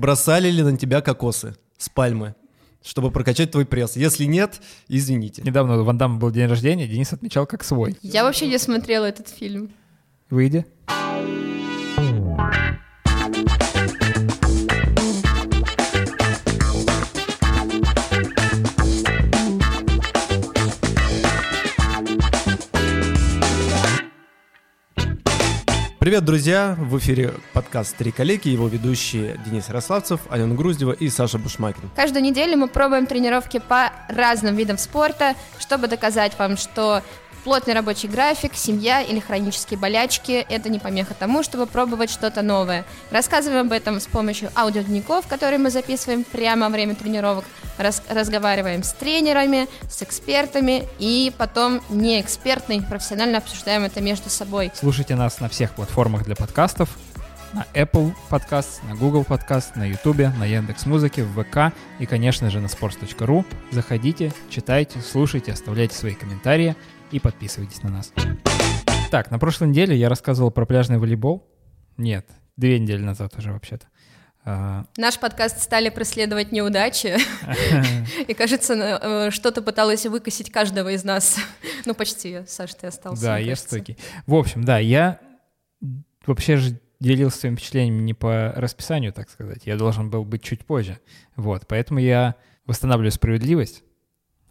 Бросали ли на тебя кокосы с пальмы, чтобы прокачать твой пресс? Если нет, извините. Недавно у Ван Дамма был день рождения, Денис отмечал как свой. Я вообще не смотрела этот фильм. Выйди. Привет, друзья! В эфире подкаст «Три коллеги», его ведущие Денис Ярославцев, Алена Груздева и Саша Бушмакин. Каждую неделю мы пробуем тренировки по разным видам спорта, чтобы доказать вам, что Плотный рабочий график, семья или хронические болячки – это не помеха тому, чтобы пробовать что-то новое. Рассказываем об этом с помощью аудиодневников, которые мы записываем прямо во время тренировок, раз разговариваем с тренерами, с экспертами и потом не экспертно профессионально обсуждаем это между собой. Слушайте нас на всех платформах для подкастов, на Apple Podcast, на Google Podcast, на YouTube, на Яндекс Музыке, в ВК и, конечно же, на sports.ru. Заходите, читайте, слушайте, оставляйте свои комментарии – и подписывайтесь на нас. Так, на прошлой неделе я рассказывал про пляжный волейбол. Нет, две недели назад уже вообще-то. А, Наш подкаст стали преследовать неудачи, и, кажется, э, что-то пыталось выкосить каждого из нас. Ну, почти, Саш, ты остался. Да, я стойкий. В общем, да, я вообще же делился своими впечатлениями не по расписанию, так сказать. Я должен был быть чуть позже. Вот, поэтому я восстанавливаю справедливость.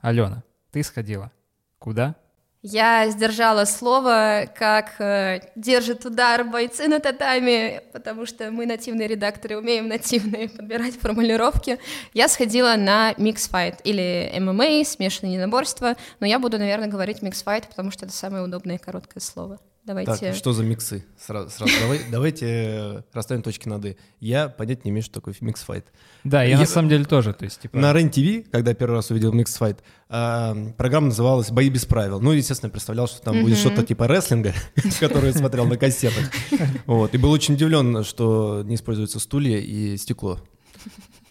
Алена, ты сходила. Куда? Я сдержала слово, как э, держит удар бойцы на татами, потому что мы нативные редакторы, умеем нативные подбирать формулировки. Я сходила на микс-файт или ММА, смешанное единоборство, но я буду, наверное, говорить микс-файт, потому что это самое удобное и короткое слово. Давайте. Так, что за миксы? Сразу, сразу давай, давайте э, расставим точки над «и». Я понять не имею, что такое микс-файт. Да, я, я на самом деле тоже. То есть, типа... На РЕН-ТВ, когда первый раз увидел микс-файт, э, программа называлась «Бои без правил». Ну, естественно, представлял, что там mm-hmm. будет что-то типа рестлинга, который я смотрел на кассетах. Вот. И был очень удивлен, что не используются стулья и стекло.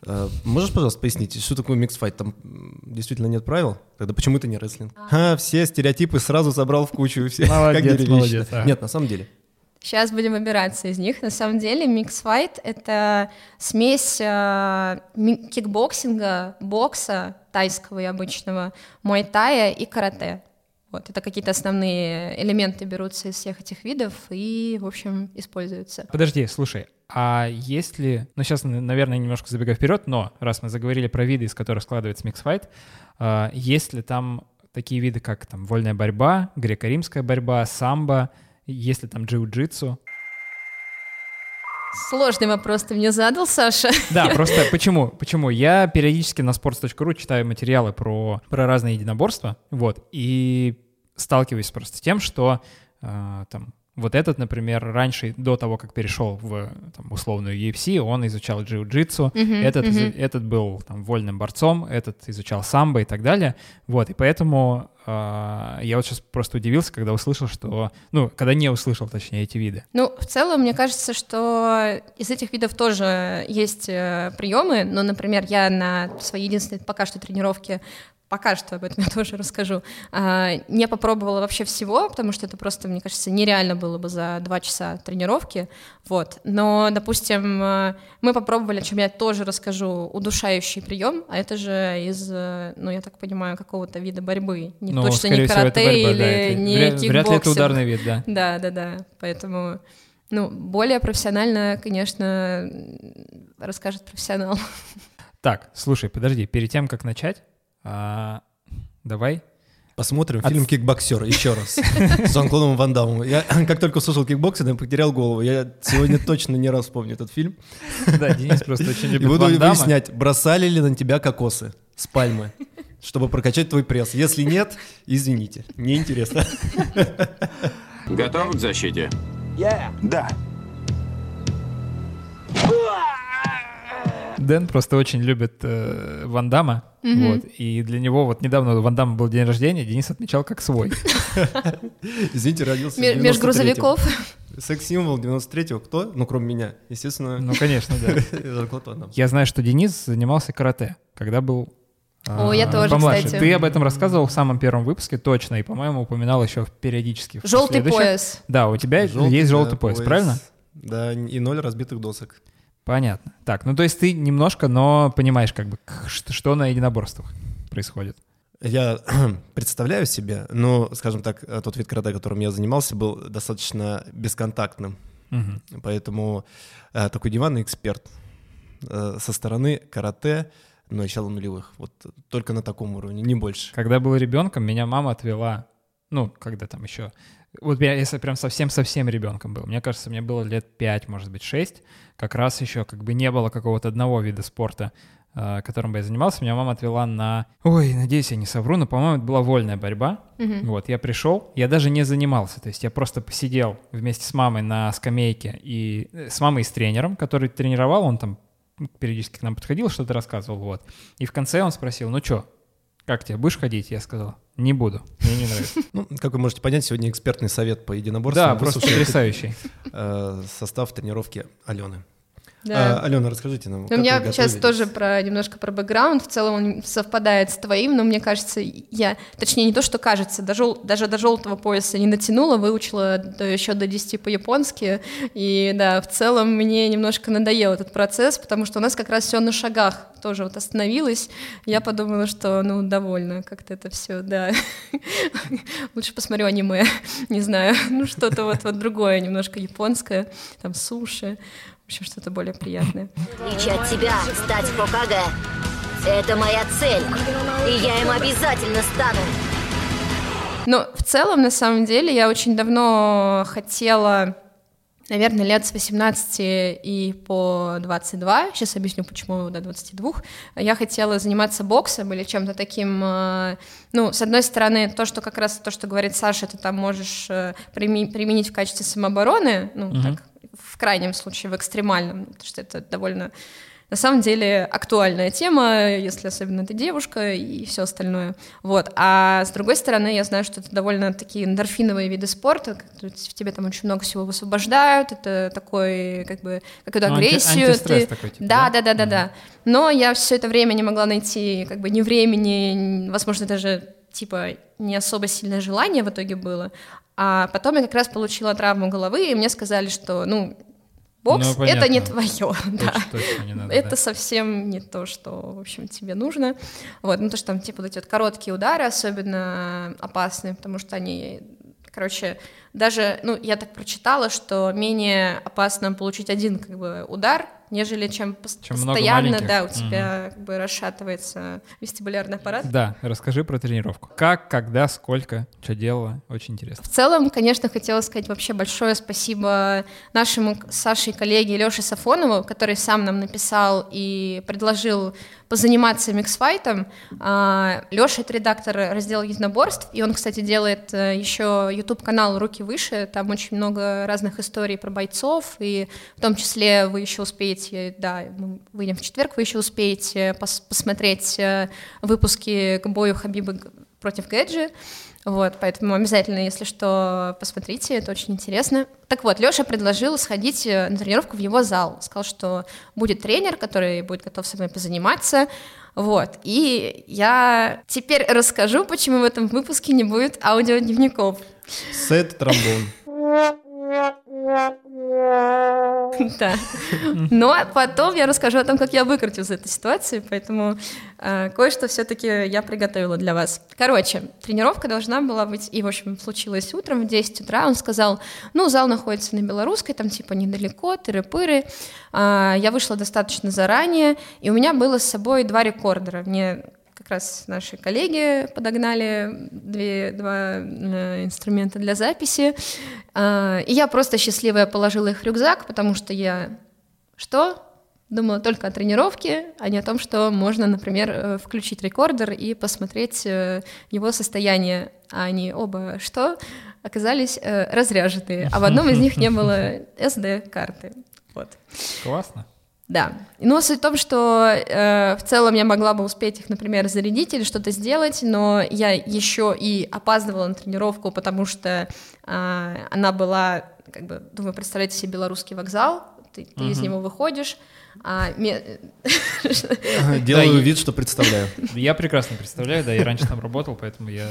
Э, можешь, пожалуйста, пояснить, что такое микс-файт? Там действительно нет правил? Тогда почему это не рестлинг? А, все стереотипы сразу собрал в кучу. Все, молодец, как молодец. А. Нет, на самом деле. Сейчас будем выбираться из них. На самом деле микс-файт — это смесь э, кикбоксинга, бокса тайского и обычного, муайтая и карате. Вот, это какие-то основные элементы берутся из всех этих видов и, в общем, используются. Подожди, слушай, а есть ли, ну сейчас, наверное, немножко забегаю вперед, но раз мы заговорили про виды, из которых складывается миксфайт, а, есть ли там такие виды, как там вольная борьба, греко-римская борьба, самбо, есть ли там джиу-джитсу? Сложный вопрос ты мне задал, Саша. Да, просто почему? Почему? Я периодически на sports.ru читаю материалы про, про разные единоборства, вот, и сталкиваюсь просто с тем, что э, там вот этот, например, раньше, до того, как перешел в там, условную UFC, он изучал джиу-джитсу, uh-huh, этот, uh-huh. этот был там, вольным борцом, этот изучал самбо и так далее. Вот, и поэтому э, я вот сейчас просто удивился, когда услышал, что... Ну, когда не услышал, точнее, эти виды. Ну, в целом, мне кажется, что из этих видов тоже есть э, приемы, но, например, я на своей единственной пока что тренировке пока что об этом я тоже расскажу, а, не попробовала вообще всего, потому что это просто, мне кажется, нереально было бы за два часа тренировки, вот. Но, допустим, а, мы попробовали, о чем я тоже расскажу, удушающий прием, а это же из, ну, я так понимаю, какого-то вида борьбы, не ну, точно не карате борьба, или да, это, не вряд, кикбоксинг. Вряд ли это ударный вид, да. Да, да, да, поэтому... Ну, более профессионально, конечно, расскажет профессионал. Так, слушай, подожди, перед тем, как начать, а, давай. Посмотрим От... фильм «Кикбоксер» еще раз с Жан-Клодом Ван Дамом. Я как только услышал кикбоксер, я потерял голову. Я сегодня точно не раз вспомню этот фильм. Да, Денис просто очень любит И буду выяснять, бросали ли на тебя кокосы с пальмы, чтобы прокачать твой пресс. Если нет, извините, мне интересно. Готов к защите? Да. Дэн просто очень любит э, Ван Дамма. Mm-hmm. Вот, и для него вот недавно у Ван Дамма был день рождения, Денис отмечал как свой. Извините, родился Меж грузовиков. Секс-символ 93-го кто? Ну, кроме меня, естественно. Ну, конечно, да. Я знаю, что Денис занимался карате, когда был о, я тоже, помладше. кстати. Ты об этом рассказывал в самом первом выпуске, точно, и, по-моему, упоминал еще периодически. Желтый пояс. Да, у тебя желтый, есть желтый да, пояс, пояс, правильно? Да, и ноль разбитых досок. Понятно. Так, ну то есть ты немножко, но понимаешь, как бы, что, на единоборствах происходит. Я представляю себе, но, скажем так, э, тот вид карате, которым я занимался, был достаточно бесконтактным. Мгм. Поэтому э, такой диванный эксперт э, со стороны карате начала нулевых. Вот только на таком уровне, не больше. Когда был ребенком, меня мама отвела, ну, когда там еще, вот я, если прям совсем-совсем ребенком был, мне кажется, мне было лет 5, может быть, 6, как раз еще как бы не было какого-то одного вида спорта, э, которым бы я занимался, меня мама отвела на, ой, надеюсь, я не совру, но, по-моему, это была вольная борьба, Мгм. вот, я пришел, я даже не занимался, то есть я просто посидел вместе с мамой на скамейке и э, с мамой и с тренером, который тренировал, он там периодически к нам подходил, что-то рассказывал, вот. И в конце он спросил, ну что, как тебе, будешь ходить? Я сказал, не буду, мне не нравится. Ну, как вы можете понять, сегодня экспертный совет по единоборствам. Да, просто потрясающий. э, состав тренировки Алены. Да. А, Алена, расскажите нам, У как меня сейчас тоже про немножко про бэкграунд. В целом он совпадает с твоим, но мне кажется, я, точнее, не то, что кажется, до жел- даже до желтого пояса не дотянула, выучила до- еще до 10 по-японски. И да, в целом мне немножко надоел этот процесс, потому что у нас как раз все на шагах тоже вот остановилось. Я подумала, что ну довольно как-то это все, да. Лучше посмотрю аниме, не знаю, ну что-то вот, вот другое, немножко японское, там суши. В общем, что-то более приятное. Отличие от тебя, стать Хокаге — это моя цель, и я им обязательно стану. Но в целом, на самом деле, я очень давно хотела, наверное, лет с 18 и по 22, сейчас объясню, почему до 22, я хотела заниматься боксом или чем-то таким, э, ну, с одной стороны, то, что как раз то, что говорит Саша, ты там можешь э, применить в качестве самообороны, ну, так, в крайнем случае, в экстремальном, потому что это довольно на самом деле актуальная тема, если особенно ты девушка и все остальное. Вот. А с другой стороны, я знаю, что это довольно такие эндорфиновые виды спорта, в тебе там очень много всего высвобождают, это такой, как бы, какую-то Ну, анти- агрессию. антистресс ты- такой, типа, да, да? да, да, да, да. Но я все это время не могла найти, как бы, ни времени, ни- возможно, даже типа не особо сильное желание в итоге было. А потом я как раз получила травму головы, и мне сказали, что, ну, бокс Ну, это не твое, да. Точно, точно не надо, Это да. совсем не то, что, в общем, тебе нужно. Вот, ну то, что там, типа, вот эти вот короткие удары особенно опасны, потому что они, короче, даже, ну, я так прочитала, что менее опасно получить один, как бы, удар, нежели чем, Чем постоянно, да, у тебя, как бы, расшатывается вестибулярный аппарат. Да, расскажи про тренировку. Как, когда, сколько, что делала, очень интересно. В целом, конечно, хотела сказать вообще большое спасибо нашему к- с Сашей коллеге Лёше Сафонову, который сам нам написал и предложил позаниматься миксфайтом. Леша — это редактор раздела единоборств, и он, кстати, делает э, еще YouTube-канал «Руки выше», там очень много разных историй про бойцов, и в том числе вы еще успеете, да, мы выйдем в четверг, вы еще успеете пос- посмотреть э, выпуски к бою Хабиба против Гэджи, вот, поэтому обязательно, если что, посмотрите, это очень интересно. Так вот, Леша предложил сходить э, на тренировку в его зал. Сказал, что будет тренер, который будет готов со мной позаниматься. Вот, и я теперь расскажу, почему в этом выпуске не будет аудиодневников. Сет тромбон. Да. Но потом я расскажу о том, как я выкрутилась из этой ситуации, поэтому э, кое-что все-таки я приготовила для вас. Короче, тренировка должна была быть, и, в общем, случилось утром в 10 утра. Он сказал, ну, зал находится на Белорусской, там типа недалеко, тыры-пыры. А, я вышла достаточно заранее, и у меня было с собой два рекордера. Мне как раз наши коллеги подогнали две, два э, инструмента для записи. А, и я просто счастливая положила их в рюкзак, потому что я... Что? Думала только о тренировке, а не о том, что можно, например, э, включить рекордер и посмотреть э, его состояние. А они оба что? Оказались разряженные. А в одном из них не было SD-карты. Вот. Классно. Да. Но суть в том, что э, в целом я могла бы успеть их, например, зарядить или что-то сделать, но я еще и опаздывала на тренировку, потому что э, она была, как бы, думаю, представляете себе белорусский вокзал, ты, ты из него выходишь, а ме- Делаю Да, вид, что представляю. Я прекрасно представляю, да, я раньше там работал, поэтому я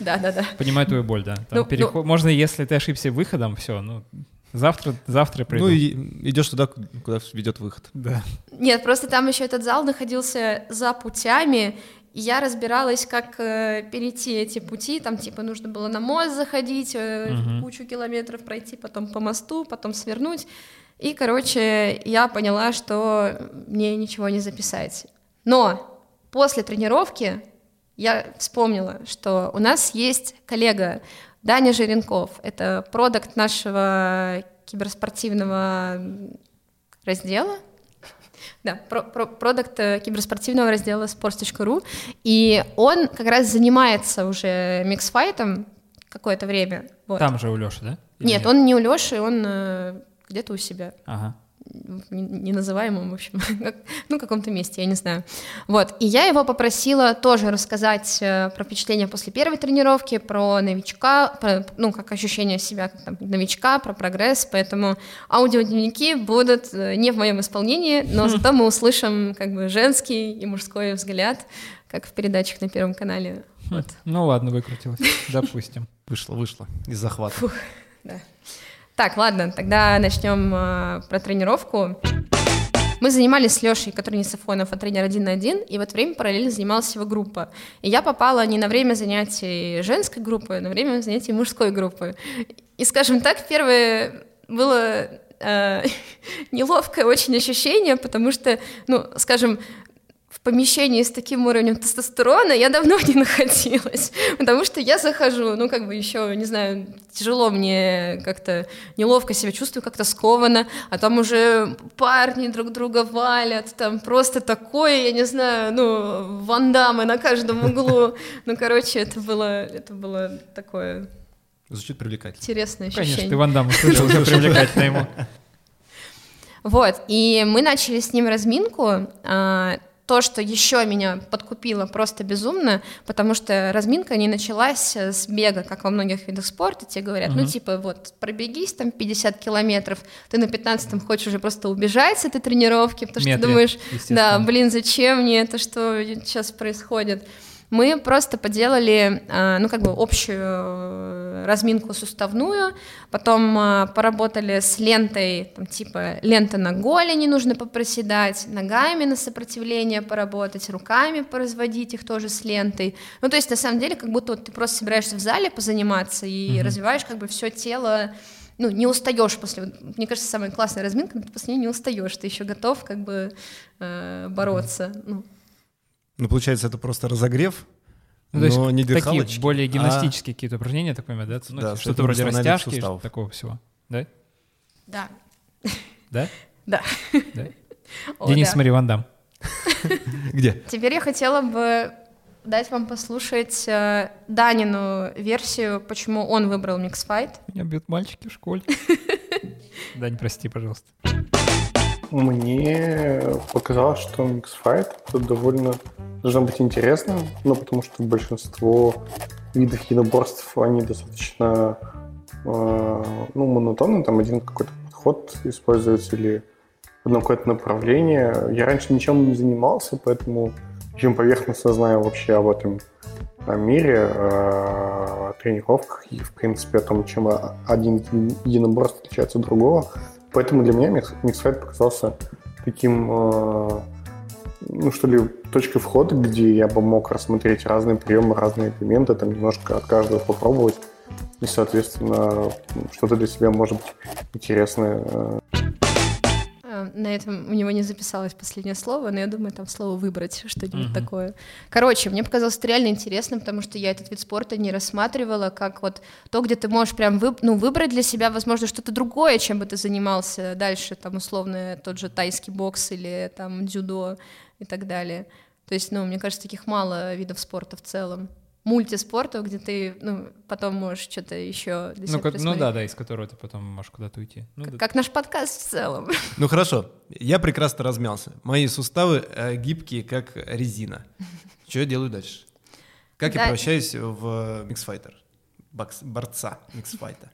да-да-да. понимаю твою боль, да. Там Ну, переход- Можно, если ты ошибся выходом, все, ну, Завтра, завтра приду. Ну и идешь туда, куда ведет выход. Да. Нет, просто там еще этот зал находился за путями, и я разбиралась, как э, перейти эти пути. Там, типа, нужно было на мост заходить, э, Мгм. кучу километров пройти, потом по мосту, потом свернуть. И, короче, я поняла, что мне ничего не записать. Но после тренировки я вспомнила, что у нас есть коллега Даня Жиренков. Это продукт нашего киберспортивного раздела. Да, про, про- продукт э, киберспортивного раздела sports.ru. И он как раз занимается уже миксфайтом какое-то время. Вот. Там же у Леши, да? Или Нет, он не у Леши, он э, где-то у себя Ага. Не- неназываемом, в общем, ну, каком-то месте, я не знаю. Вот, и я его попросила тоже рассказать э, про впечатления после первой тренировки, про новичка, про, ну, как ощущение себя как там, новичка, про прогресс, поэтому аудиодневники будут э, не в моем исполнении, но зато мы услышим как бы женский и мужской взгляд, как в передачах на Первом канале. Вот. Ну ладно, выкрутилась. Допустим. Вышло, вышло из захвата. Да. Так, ладно, тогда начнем э, про тренировку. Мы занимались с Лешей, который не Сафонов, а тренер один на один, и в это время параллельно занималась его группа. И я попала не на время занятий женской группы, а на время занятий мужской группы. И, скажем так, первое было э, неловкое очень ощущение, потому что, ну, скажем, помещении с таким уровнем тестостерона я давно не находилась, потому что я захожу, ну, как бы еще, не знаю, тяжело мне как-то, неловко себя чувствую, как-то скованно, а там уже парни друг друга валят, там просто такое, я не знаю, ну, вандамы на каждом углу, ну, короче, это было, это было такое Звучит привлекательно. интересное ощущение. Конечно, ты Ван Дамм услышал, уже привлекательно ему. Вот, и мы начали с ним разминку. То, что еще меня подкупило просто безумно, потому что разминка не началась с бега, как во многих видах спорта. Тебе говорят, ну, Мгм. типа, вот, пробегись там 50 километров, ты на 15 хочешь уже просто убежать с этой тренировки, потому что ты думаешь, да, блин, зачем мне это, что сейчас происходит? Мы просто поделали, а, ну, как бы общую э, разминку суставную, потом а, поработали с лентой, там, типа, лента на голени нужно попроседать, ногами на сопротивление поработать, руками поразводить их тоже с лентой. Ну, то есть, на самом деле, как будто вот ты просто собираешься в зале позаниматься и Мгм. развиваешь как бы все тело, ну, не устаешь после, мне кажется, самая классная разминка, ты после нее не устаешь, ты еще готов как бы э, бороться. Ну, Ну, получается, это просто разогрев, Ну, то есть но не такие дыхалочки, более а- гимнастические какие-то упражнения, так понимаю, да? Ну, Да, что-то вроде растяжки, суставов. такого всего, да? да. Да? Да. Да? О, Денис, да. смотри, Ван Дамм. Где? Теперь я хотела бы дать вам послушать э, Данину версию, почему он выбрал миксфайт. Меня бьют мальчики в школе. Дань, прости, пожалуйста. Мне показалось, что миксфайт это довольно должно быть интересно, ну, потому что большинство видов единоборств, они достаточно э, ну, монотонны, там один какой-то подход используется или одно какое-то направление. Я раньше ничем не занимался, поэтому очень поверхностно знаю вообще об этом мире, о тренировках и, в принципе, о том, чем один единоборство отличается от другого. Поэтому для меня миксфайт показался таким, э, ну что ли, точкой входа, где я бы мог рассмотреть разные приемы, разные элементы, там немножко от каждого попробовать. И, соответственно, что-то для себя может быть интересное. Э, На этом у него не записалось последнее слово, но я думаю, там слово выбрать что-нибудь Мгм. такое. Короче, мне показалось это реально интересно, потому что я этот вид спорта не рассматривала как вот то, где ты можешь прям выб- ну, выбрать для себя, возможно, что-то другое, чем бы ты занимался дальше, там, условно, тот же тайский бокс или там дзюдо и так далее. То есть, ну, мне кажется, таких мало видов спорта в целом. Мультиспорта, где ты, ну, потом можешь что-то еще для себя Ну, как- ну да, да, из которого ты потом можешь куда-то уйти. Ну, да. Как наш подкаст в целом. Ну хорошо, я прекрасно размялся. Мои суставы э, гибкие, как резина. Что я делаю дальше? Как я Да. превращаюсь в миксфайтер? Бокс- борца миксфайта.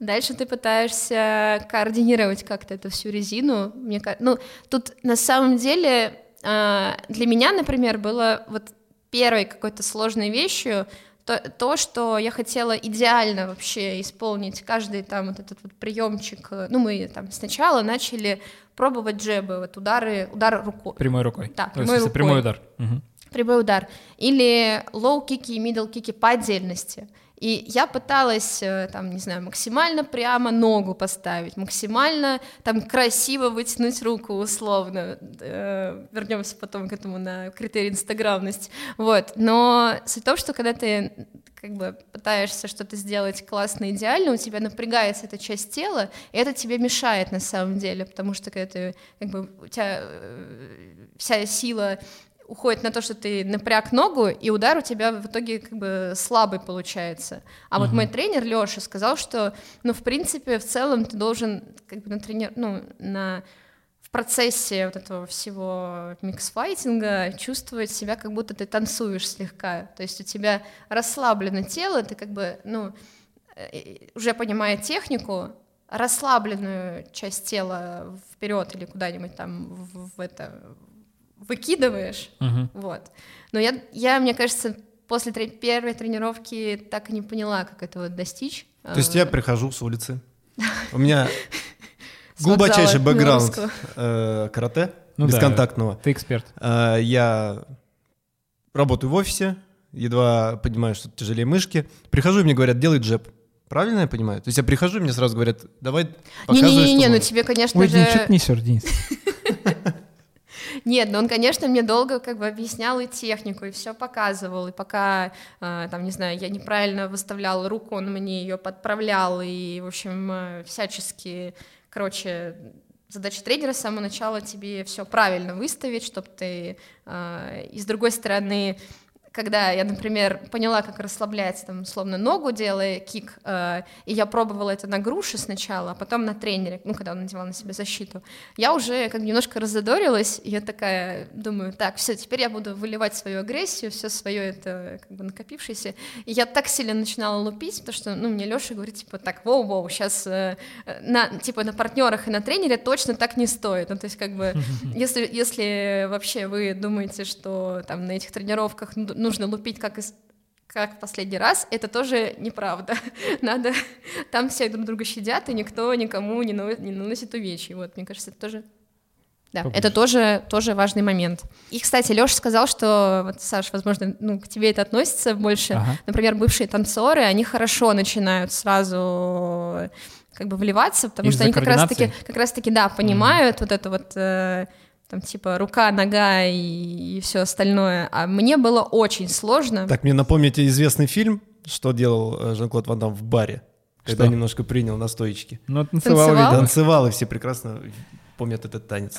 Дальше ты пытаешься координировать как-то эту всю резину. Мне ну, тут на самом деле а, для меня, например, было вот первой какой-то сложной вещью то, то, что я хотела идеально вообще исполнить каждый там вот этот вот приемчик. э, Ну, мы там сначала начали пробовать джебы, вот удары, удары рукой. Прямой рукой. Да, прямой смысле, рукой. прямой удар. Мгм. прямой удар, или лоу-кики и мидл-кики по отдельности. И я пыталась, э, там, не знаю, максимально прямо ногу поставить, максимально там красиво вытянуть руку условно. Э, вернемся потом к этому на критерий инстаграмность. Вот. Но суть в том, что когда ты как бы пытаешься что-то сделать классно, идеально, у тебя напрягается эта часть тела, и это тебе мешает на самом деле, потому что когда ты, как бы, у тебя э, вся сила уходит на то, что ты напряг ногу, и удар у тебя в итоге как бы слабый получается. А вот мой тренер Леша сказал, что, ну, в принципе, в целом ты должен как бы на тренер, ну, на в процессе вот этого всего миксфайтинга чувствовать себя, как будто ты танцуешь слегка. То есть у тебя расслаблено тело, ты как бы, ну, э, уже понимая технику, расслабленную часть тела вперед или куда-нибудь там в, в это выкидываешь, Мгм. вот. Но я, я, мне кажется, после тре- первой тренировки так и не поняла, как этого достичь. То есть А, я прихожу с улицы, у меня глубочайший бэкграунд э, карате, Ну бесконтактного. Ты эксперт. А, Я работаю в офисе, едва понимаю, что тяжелее мышки. Прихожу, и мне говорят, делай джеб. Правильно я понимаю? То есть я прихожу, и мне сразу говорят, давай показывай, Не-не-не, ну можешь». тебе, конечно Ой, же... Денис, что ты несешь, Денис? Нет, но он, конечно, мне долго как бы объяснял и технику, и все показывал, и пока, э, там, не знаю, я неправильно выставляла руку, он мне ее подправлял, и, в общем, э, всячески, короче, задача тренера с самого начала тебе все правильно выставить, чтобы ты, э, и с другой стороны, когда я, например, поняла, как расслаблять, там, словно ногу делая кик, э, и я пробовала это на груше сначала, а потом на тренере, ну, когда он надевал на себя защиту, я уже как немножко раззадорилась, и я такая думаю, так, все, теперь я буду выливать свою агрессию, все свое это как бы накопившееся, и я так сильно начинала лупить, потому что, ну, мне Леша говорит, типа, так, воу-воу, сейчас на, типа, на партнерах и на тренере точно так не стоит, ну, то есть, как бы, если, если вообще вы думаете, что там на этих тренировках ну- нужно лупить как из как в последний раз, это тоже неправда. Надо, там все друг друга щадят, и никто никому не, наносит- не наносит увечий. Вот, мне кажется, это тоже да, Побольше. это тоже, тоже важный момент. И, кстати, Леша сказал, что, вот, Саш, возможно, ну, к тебе это относится больше. Ага. Например, бывшие танцоры, они хорошо начинают сразу как бы вливаться, потому Из-за что они как раз-таки, как раз-таки, да, понимают вот это вот э, там типа рука, нога и, все остальное. А мне было очень сложно. Так, мне напомните известный фильм, что делал э, Жан-Клод Ван Дам в баре, когда Что? немножко принял настойчики. Ну, танцевал, Танцевал? Танцевал, и все прекрасно помнят этот танец.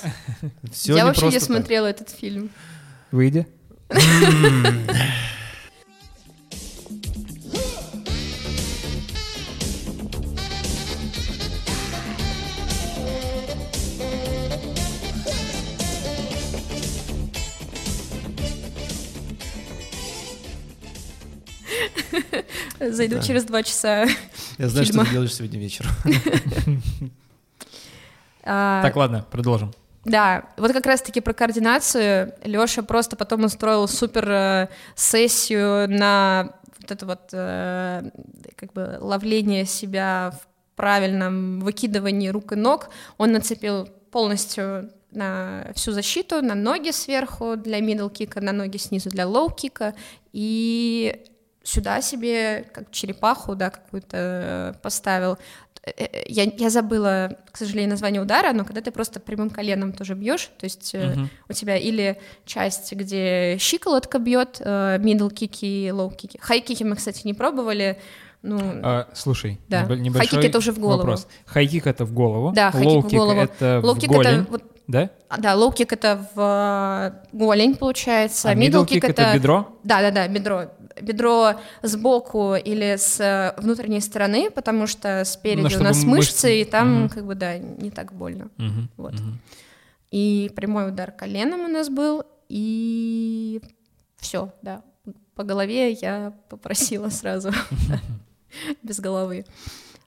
Все Я не вообще не смотрела этот фильм. Выйди. Зайду Да. через два часа. Я знаю, что фильма. ты делаешь сегодня вечером. А, Так, ладно, продолжим. Да, вот как раз-таки про координацию. Лёша просто потом устроил супер э, сессию на вот это вот э, как бы ловление себя в правильном выкидывании рук и ног. Он нацепил полностью на всю защиту, на ноги сверху для middle кика, на ноги снизу для low кика и сюда себе как черепаху, да, какую-то э, поставил. Э, э, Я, я забыла, к сожалению, название удара, но когда ты просто прямым коленом тоже бьешь, то есть Мгм. у тебя или часть, где щиколотка бьет, мидл-кики и лоу-кики. Хай кики мы, кстати, не пробовали. Ну, А, слушай, Да. небо- небольшой Хайкик это уже в голову. Вопрос. Хайкик это в голову. Да, хайкик в лоу-кик голову. это лоу в голень, это вот да? а, да, кик это в голень получается, А мидл мидл кик кик это бедро? Да, да, да, бедро. Бедро сбоку или с э, внутренней стороны, потому что спереди у Ну, чтобы нас мышцы- мышцы, и там Мгм. как бы да, не так больно. Мгм, Вот. мгм. И прямой удар коленом у нас был, и все, да. По голове я попросила сразу, без головы.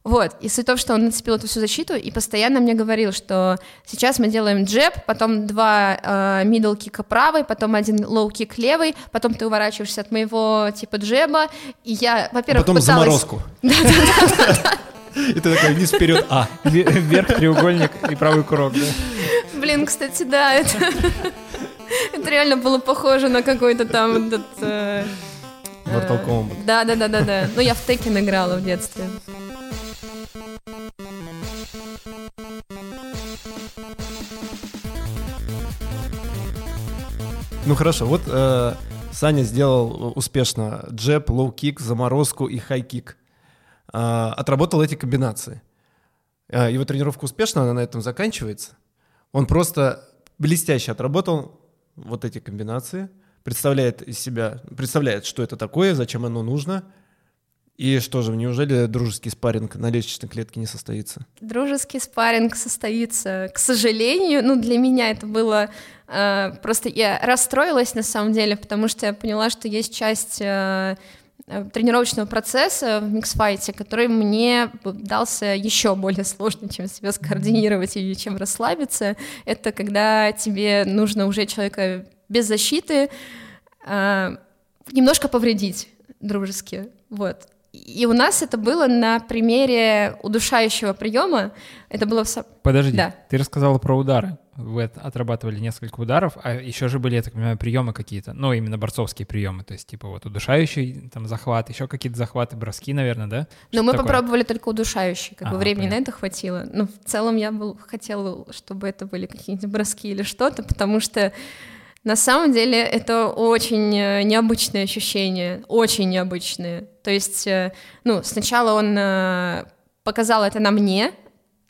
Вот, и суть в том, что он нацепил эту всю защиту и постоянно мне говорил, что сейчас мы делаем джеб, потом два э, мидл-кика правый, потом один лоу-кик левый, потом ты уворачиваешься от моего типа джеба, и я, во-первых, Потом пыталась... заморозку. И ты такой вниз вперед, а. Ве- Вверх треугольник и правый курок, да? Блин, кстати, да, это... Это реально было похоже на какой-то там этот... э, Mortal э, Kombat. Да, да, да, да, да. Ну, я в Текен играла в детстве. Ну хорошо, вот э, Саня сделал успешно джеб, лоу-кик, заморозку и хай-кик. Э, отработал эти комбинации. Э, его тренировка успешна, она на этом заканчивается. Он просто блестяще отработал вот эти комбинации, представляет из себя, представляет, что это такое, зачем оно нужно. И что же, неужели дружеский спарринг на лестничной клетке не состоится? Дружеский спарринг состоится, к сожалению, ну, для меня это было... э, просто я расстроилась, на самом деле, потому что я поняла, что есть часть э, э, тренировочного процесса в миксфайте, который мне дался еще более сложно, чем себя скоординировать и чем расслабиться. Это когда тебе нужно уже человека без защиты э, немножко повредить дружески. Вот. И у нас это было на примере удушающего приема. Это было в Подожди, Да. ты рассказала про удары. Вы от- отрабатывали несколько ударов, а еще же были, я так понимаю, приемы какие-то, ну, именно борцовские приемы, то есть, типа, вот удушающий там захват, еще какие-то захваты, броски, наверное, да? Но Что мы такое? попробовали только удушающий, как бы Ага, времени понятно. на это хватило. Но в целом я был, хотела, чтобы это были какие-нибудь броски или что-то, потому что на самом деле это очень э, необычные ощущения, очень необычные. То есть, э, ну, сначала он э, показал это на мне,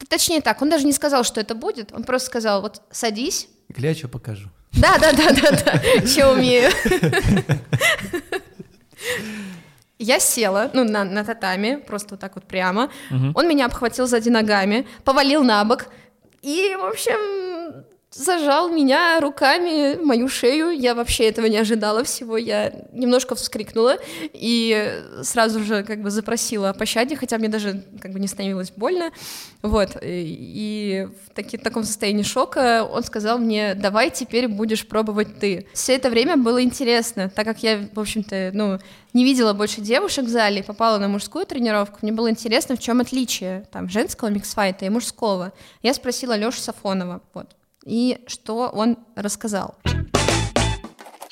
точнее так, он даже не сказал, что это будет, он просто сказал, вот садись, Гля, что покажу. да, да, да, да, да, что умею. Я села, ну, на, на татами, просто вот так вот прямо. Он меня обхватил сзади ногами, повалил на бок и, в общем, зажал меня руками, мою шею. Я вообще этого не ожидала всего. Я немножко вскрикнула и сразу же как бы запросила о пощаде, хотя мне даже как бы не становилось больно. Вот. И в таки- таком состоянии шока он сказал мне, давай теперь будешь пробовать ты. Все это время было интересно, так как я, в общем-то, ну, не видела больше девушек в зале, попала на мужскую тренировку, мне было интересно, в чем отличие там женского миксфайта и мужского. Я спросила Лешу Сафонова, вот, и что он рассказал.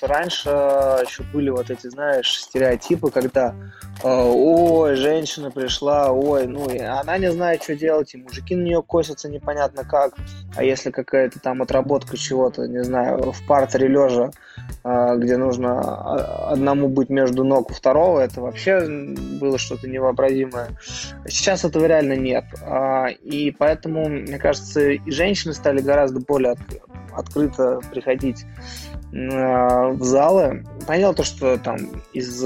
Раньше еще были вот эти, знаешь, стереотипы, когда э, ой, женщина пришла, ой, ну, и она не знает, что делать, и мужики на нее косятся непонятно как, а если какая-то там отработка чего-то, не знаю, в партере лежа, э, где нужно а, одному быть между ног у второго, это вообще было что-то невообразимое. Сейчас этого реально нет, А, и поэтому, мне кажется, и женщины стали гораздо более от- открыто приходить в залы. Понятно то, что там из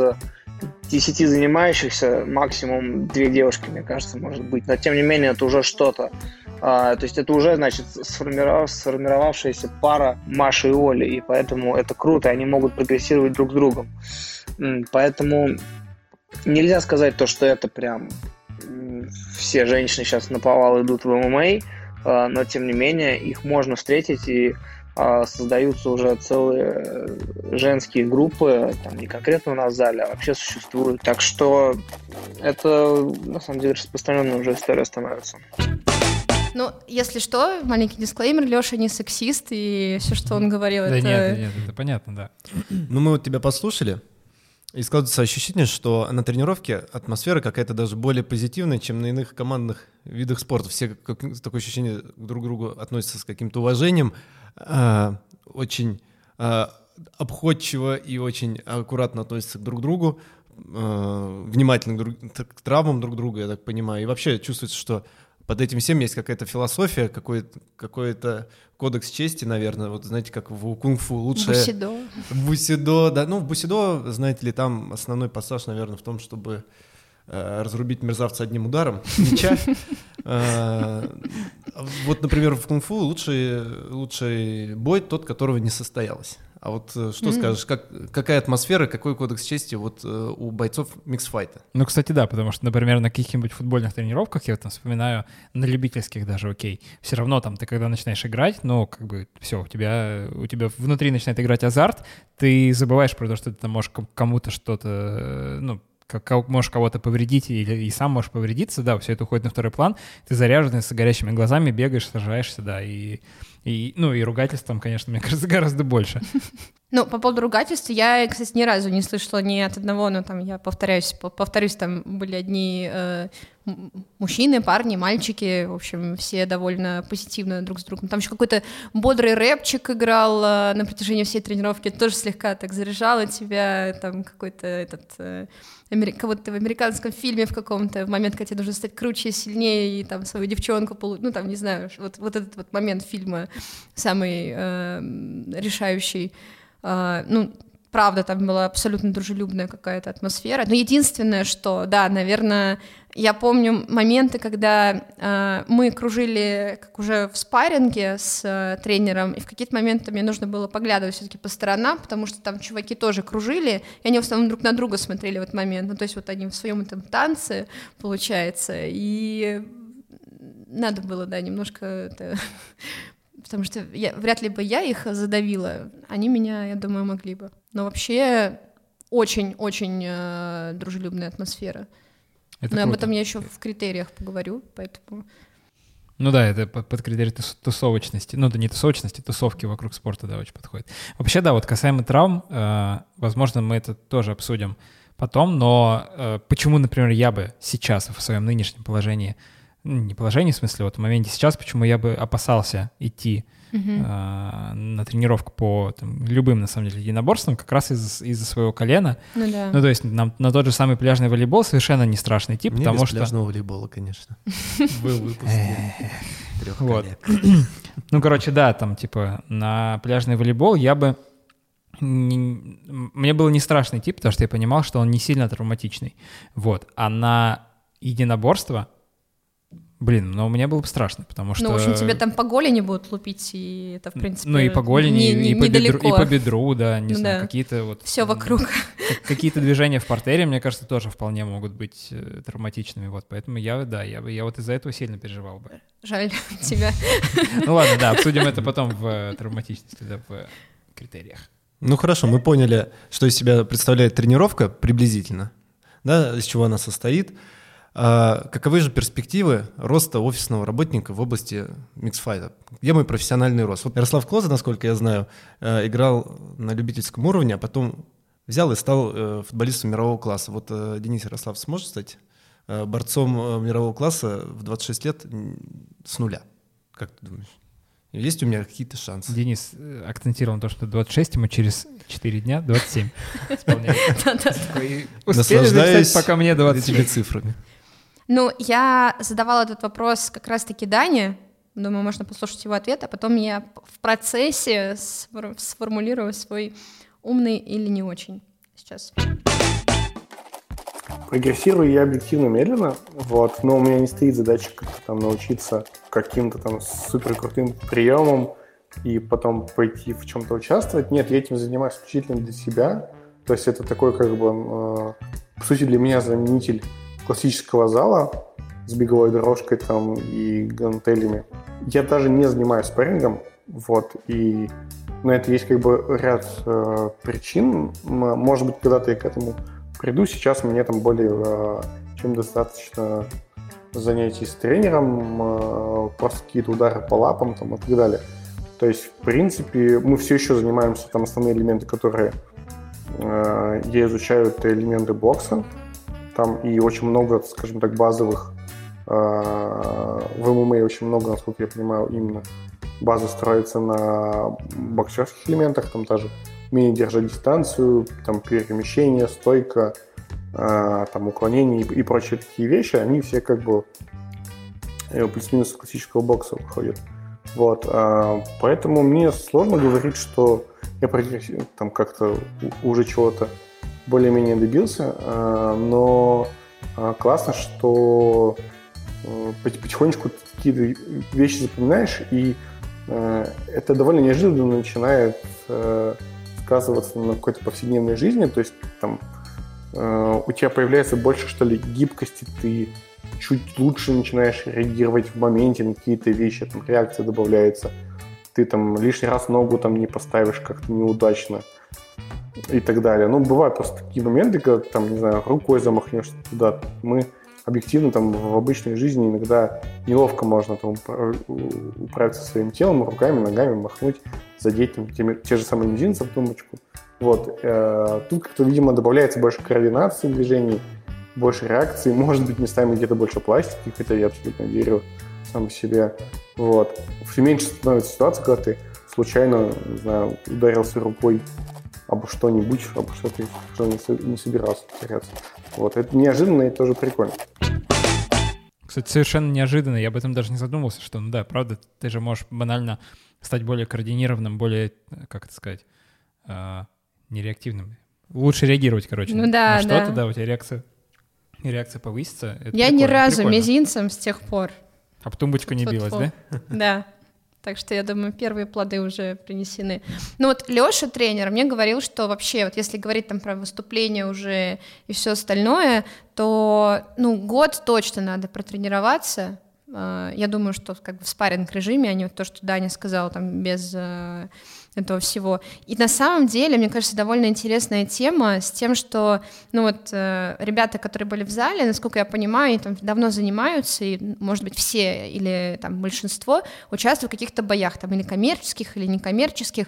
10 занимающихся максимум две девушки, мне кажется, может быть. Но тем не менее, это уже что-то. А, то есть это уже, значит, сформиров- сформировавшаяся пара Маши и Оли, и поэтому это круто, они могут прогрессировать друг с другом. Поэтому нельзя сказать то, что это прям все женщины сейчас на повал идут в ММА, а, но тем не менее их можно встретить и создаются уже целые э, женские группы, там не конкретно у нас в зале, а вообще существуют. Так что это на самом деле распространенная уже история становится. Ну, если что, маленький дисклеймер, Леша не сексист, и все, что он говорил, Да это... нет, нет, это понятно, да. Ну, мы вот тебя послушали, и складывается ощущение, что на тренировке атмосфера какая-то даже более позитивная, чем на иных командных видах спорта. Все как, такое ощущение друг к другу относятся с каким-то уважением, а, очень а, обходчиво и очень аккуратно относятся друг к другу, а, внимательно к, друг- к травмам друг друга, я так понимаю. И вообще чувствуется, что под этим всем есть какая-то философия, какой-то, какой-то кодекс чести, наверное. Вот знаете, как в кунг-фу лучше... Бусидо. Бусидо, да. Ну, в Бусидо, знаете ли, там основной пассаж, наверное, в том, чтобы э, разрубить мерзавца одним ударом меча. Э, Вот, например, в кунг-фу лучший, лучший бой тот, которого не состоялось. А вот э, что скажешь, как, какая атмосфера, какой кодекс чести вот э, у бойцов миксфайта? Ну, кстати, да, потому что, например, на каких-нибудь футбольных тренировках, я там вспоминаю, на любительских даже, окей, все равно там ты когда начинаешь играть, ну, как бы все, у тебя, у тебя внутри начинает играть азарт, ты забываешь про то, что ты там можешь ком- кому-то что-то, э, ну, как, можешь кого-то повредить или и сам можешь повредиться, да, все это уходит на второй план, ты заряженный с горящими глазами, бегаешь, сражаешься, да, и, и ну, и ругательством, конечно, мне кажется, гораздо больше. Ну, по поводу ругательств, я, кстати, ни разу не слышала ни от одного, но там, я повторяюсь, по- повторюсь, там были одни э, мужчины, парни, мальчики, в общем, все довольно позитивно друг с другом. Там еще какой-то бодрый рэпчик играл э, на протяжении всей тренировки, тоже слегка так заряжало тебя, там какой-то этот... э, амери- как будто в американском фильме в каком-то в момент, когда тебе нужно стать круче, сильнее и там свою девчонку, полу- ну там не знаю, вот, вот этот вот момент фильма самый э, решающий. А, ну, правда, там была абсолютно дружелюбная какая-то атмосфера. Но единственное, что, да, наверное, я помню моменты, когда а, мы кружили как уже в спарринге с а, тренером, и в какие-то моменты мне нужно было поглядывать все-таки по сторонам, потому что там чуваки тоже кружили, и они в основном друг на друга смотрели в этот момент. Ну, то есть вот они в своем этом танце, получается, и надо было, да, немножко это потому что я, вряд ли бы я их задавила, они меня, я думаю, могли бы. Но вообще очень-очень э, дружелюбная атмосфера. Это Но об круто. этом я еще в критериях поговорю, поэтому... Ну да, это под, под критерий тус- тусовочности. Ну, да не тусовочности, тусовки вокруг спорта, да, очень подходит. Вообще, да, вот касаемо травм, э, возможно, мы это тоже обсудим потом, но э, почему, например, я бы сейчас в своем нынешнем положении, не положении, в смысле, вот в моменте сейчас, почему я бы опасался идти э, на тренировку по там, любым, на самом деле, единоборствам, как раз из- из-за своего колена. Ну да. Ну, то есть нам на тот же самый пляжный волейбол совершенно не страшный тип, Мне потому без что... пляжного волейбола, конечно. Был выпуск трех Вот. коллег. Ну, короче, да, там, типа, на пляжный волейбол я бы... не- Мне было не страшный тип, потому что я понимал, что он не сильно травматичный. Вот. А на единоборство, блин, ну, мне было бы страшно, потому что... Ну, в общем, тебе там по голени будут лупить, и это, в принципе, Ну, и по голени, не- и, не- и по бедру, и по бедру, да, не Ну знаю, да. какие-то вот... Все вокруг. как- Какие-то движения в портере, мне кажется, тоже вполне могут быть э, травматичными, вот. Поэтому я, да, я, бы- я вот из-за этого сильно переживал бы. Жаль тебя. Ну ладно, да, обсудим это потом в э, травматичности, да, в критериях. Ну хорошо, мы поняли, что из себя представляет тренировка приблизительно, да, из чего она состоит. А каковы же перспективы роста офисного работника в области миксфайта? Где мой профессиональный рост? Вот Ярослав Клоза, насколько я знаю, э, играл на любительском уровне, а потом взял и стал э, футболистом мирового класса. Вот э, Денис Ярослав сможет стать борцом мирового класса в 26 лет с нуля? Как ты думаешь? Есть у меня какие-то шансы? Денис акцентировал на то, что 26, ему через 4 дня 27 исполняется. Такой, Успели Наслаждаюсь пока мне этими 26. цифрами. Ну, я задавала этот вопрос как раз-таки Дане. Думаю, можно послушать его ответ, а потом я в процессе сфор- сформулирую свой умный или не очень сейчас. Прогрессирую я объективно медленно, вот, но у меня не стоит задача как-то там научиться каким-то там супер крутым приемам и потом пойти в чем-то участвовать. Нет, я этим занимаюсь исключительно для себя. То есть это такой как бы, э, по сути, для меня заменитель классического зала с беговой дорожкой там и гантелями. Я даже не занимаюсь спаррингом, вот, и на это есть как бы ряд э, причин. Может быть, когда-то я к этому приду. Сейчас мне там более э, чем достаточно занятий с тренером, э, просто какие-то удары по лапам там, и так далее. То есть, в принципе, мы все еще занимаемся там основные элементы, которые э, я изучаю, это элементы бокса. Там и очень много, скажем так, базовых э, в ММА очень много, насколько я понимаю, именно база строится на боксерских элементах, там даже умение держать дистанцию, там перемещение, стойка, э, там уклонение и, прочие такие вещи, они все как бы э, плюс-минус классического бокса выходят. Вот, поэтому мне сложно говорить, что я там как-то уже чего-то более-менее добился, а, но А, классно, что э, потихонечку какие-то вещи запоминаешь, и э, это довольно неожиданно начинает э, сказываться на какой-то повседневной жизни, то есть там у тебя появляется больше, что ли, гибкости, ты чуть лучше начинаешь реагировать в моменте на какие-то вещи, там реакция добавляется, ты там лишний раз ногу там не поставишь как-то неудачно и так далее. Ну, бывают просто такие моменты, когда там, не знаю, рукой замахнешься туда. Мы объективно там в обычной жизни иногда неловко можно там управиться своим телом, руками, ногами, махнуть, задеть там, те, те же самые мизинцы в тумбочку. Вот. Э, тут как-то, видимо, добавляется больше координации движений, больше реакции, может быть, местами где-то больше пластики, хотя я абсолютно верю сам по себе. Вот. Все меньше становится ситуация, когда ты случайно, не знаю, ударился рукой об что-нибудь, об что ты что не собирался теряться. Вот, это неожиданно и тоже прикольно. Кстати, совершенно неожиданно, я об этом даже не задумывался, что, ну да, правда, ты же можешь банально стать более координированным, более, как это сказать, э, нереактивным. Лучше реагировать, короче, ну, да, на что-то, да. да, у тебя реакция, реакция повысится. Это я ни разу прикольно. мизинцем с тех пор. А в тумбочку не билась, да? Да. Так что я думаю, первые плоды уже принесены. Ну вот Леша, тренер, мне говорил, что вообще, вот если говорить там про выступление уже и все остальное, то ну год точно надо протренироваться. А, я думаю, что как бы в спарринг режиме, а не то, что Даня сказал, там без э, этого всего. И на самом деле, мне кажется, довольно интересная тема с тем, что, ну вот, э, ребята, которые были в зале, насколько я понимаю, они там давно занимаются, и, может быть, все или там большинство участвуют в каких-то боях, там, или коммерческих, или некоммерческих,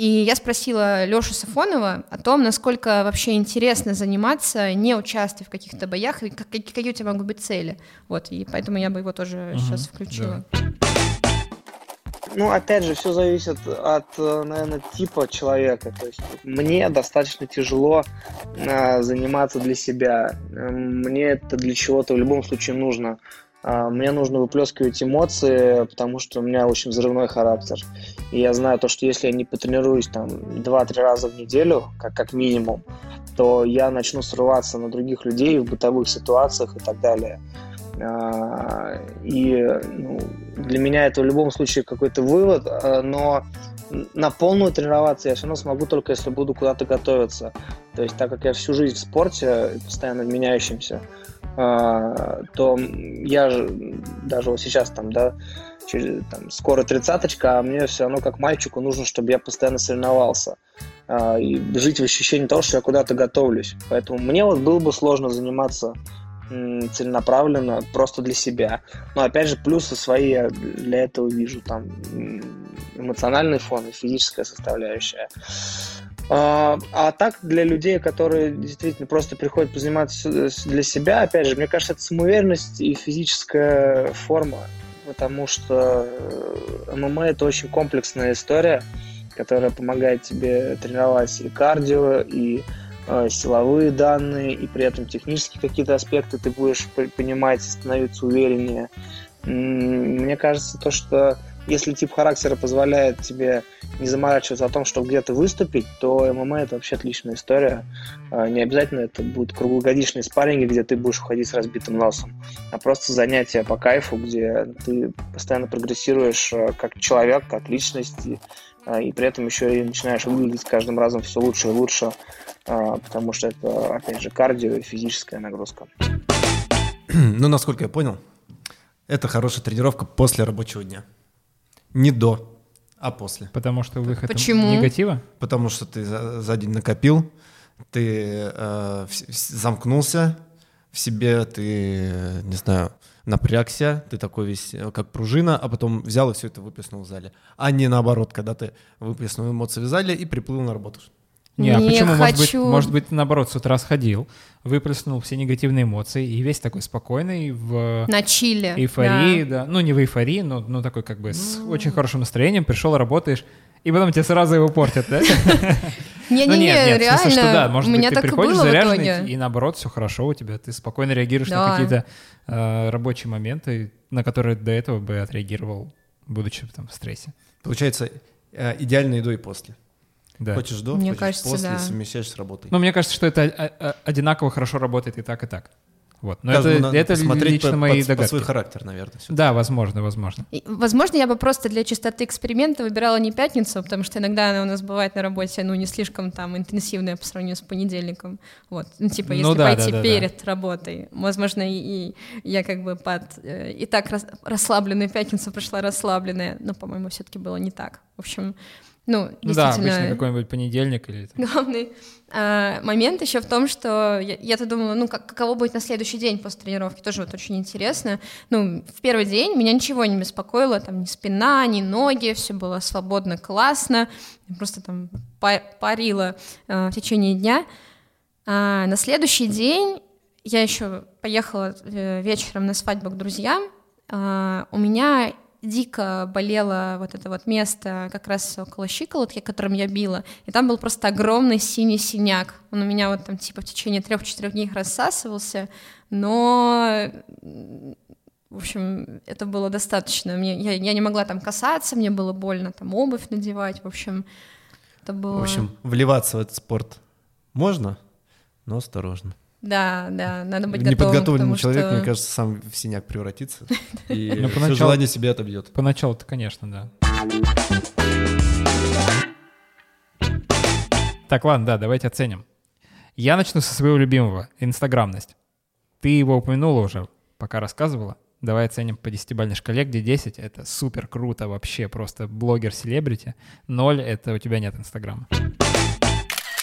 и я спросила Лешу Сафонова о том, насколько вообще интересно заниматься, не участвуя в каких-то боях, и как, какие у тебя могут быть цели. Вот, и поэтому я бы его тоже угу, сейчас включила. Да. Ну, опять же, все зависит от, наверное, типа человека. То есть мне достаточно тяжело э, заниматься для себя. Мне это для чего-то в любом случае нужно. Э, мне нужно выплескивать эмоции, потому что у меня очень взрывной характер. И я знаю то, что если я не потренируюсь там 2-3 раза в неделю, как, как минимум, то я начну срываться на других людей в бытовых ситуациях и так далее. А, и ну, для меня это в любом случае какой-то вывод, а, но на полную тренироваться я все равно смогу только если буду куда-то готовиться. То есть так как я всю жизнь в спорте, постоянно меняющимся, а, то я же даже вот сейчас там, да, через, там, скоро тридцаточка, а мне все равно как мальчику нужно, чтобы я постоянно соревновался и жить в ощущении того, что я куда-то готовлюсь. Поэтому мне вот было бы сложно заниматься целенаправленно, просто для себя. Но опять же, плюсы свои я для этого вижу. Там эмоциональный фон и физическая составляющая. А, а так для людей, которые действительно просто приходят позаниматься для себя, опять же, мне кажется, это самоуверенность и физическая форма, потому что э, ММА это очень комплексная история, которая помогает тебе тренировать и кардио, и силовые данные, и при этом технические какие-то аспекты ты будешь понимать становиться увереннее. Мне кажется, то, что если тип характера позволяет тебе не заморачиваться о том, чтобы где-то выступить, то ММА это вообще отличная история. А, не обязательно это будут круглогодичные спарринги, где ты будешь уходить с разбитым носом, а просто занятия по кайфу, где ты постоянно прогрессируешь э, как человек, как личность, и, а, и при этом еще и начинаешь выглядеть с каждым разом все лучше и лучше а, потому что это, опять же, кардио и физическая нагрузка. Ну, насколько я понял, это хорошая тренировка после рабочего дня. Не до, а после. Потому что выход Почему? негатива? Потому что ты за, за день накопил, ты э, замкнулся в себе, ты, не знаю, напрягся, ты такой весь э, как пружина, а потом взял и все это выплеснул в зале. А не наоборот, когда ты выплеснул эмоции в зале и приплыл на работу. Не, а почему? Хочу. Может быть, может быть, наоборот, с утра сходил, выплеснул все негативные эмоции и весь такой спокойный в... На чиле. Эйфории, да. да. Ну, не в эйфории, но ну, такой как бы с ну. очень хорошим настроением пришел, работаешь, и потом тебе сразу его портят, да? Не-не-не, ну, реально, у меня так и было в итоге. И наоборот, все хорошо у тебя, ты спокойно реагируешь на какие-то э, рабочие моменты, на которые до этого бы отреагировал, будучи там в стрессе. Получается, э, идеальное до и после. Да. Хочешь до, мне хочешь кажется, после, да. совмещаешь с работой. Но мне кажется, что это одинаково хорошо работает и так, и так. Вот. Но это, Каждому это лично по- мои по догадки. свой характер, наверное. Да, возможно, возможно. И, Возможно, я бы просто для чистоты эксперимента выбирала не пятницу, потому что иногда она у нас бывает на работе, ну, не слишком там интенсивная по сравнению с понедельником. Вот. Ну, типа, если Ну да, пойти да, да, да. перед работой. Возможно, и, и я как бы под э, и так рас- расслабленную пятницу пришла расслабленная, но, по-моему, все-таки было не так. В общем, ну, Ну да, действительно... обычно какой-нибудь понедельник или... там- Главный а, момент еще в том, что я- я-то думала, ну, как, каково будет на следующий день после тренировки, тоже вот очень интересно. Ну, в первый день меня ничего не беспокоило, там, ни спина, ни ноги, все было свободно, классно, просто там па- парила а, в течение дня. А на следующий день я еще поехала э, вечером на свадьбу к друзьям, а, у меня дико болело вот это вот место как раз около щиколотки, которым я била, и там был просто огромный синий синяк. Он у меня вот там типа в течение трех-четырех дней рассасывался, но в общем, это было достаточно. Мне, я, я не могла там касаться, мне было больно там обувь надевать. В общем, это было... В общем, вливаться в этот спорт можно, но осторожно. Да, да, надо быть готовым. Неподготовленный потому человек, что- мне кажется, сам в синяк превратится. И Ну, все желание себя отобьет. Поначалу-то, конечно, да. Так, ладно, да, давайте оценим. Я начну со своего любимого — инстаграмность. Ты его упомянула уже, пока рассказывала. Давай оценим по 10-бальной шкале, где 10 — это супер круто вообще, просто блогер-селебрити. 0 — это у тебя нет инстаграма.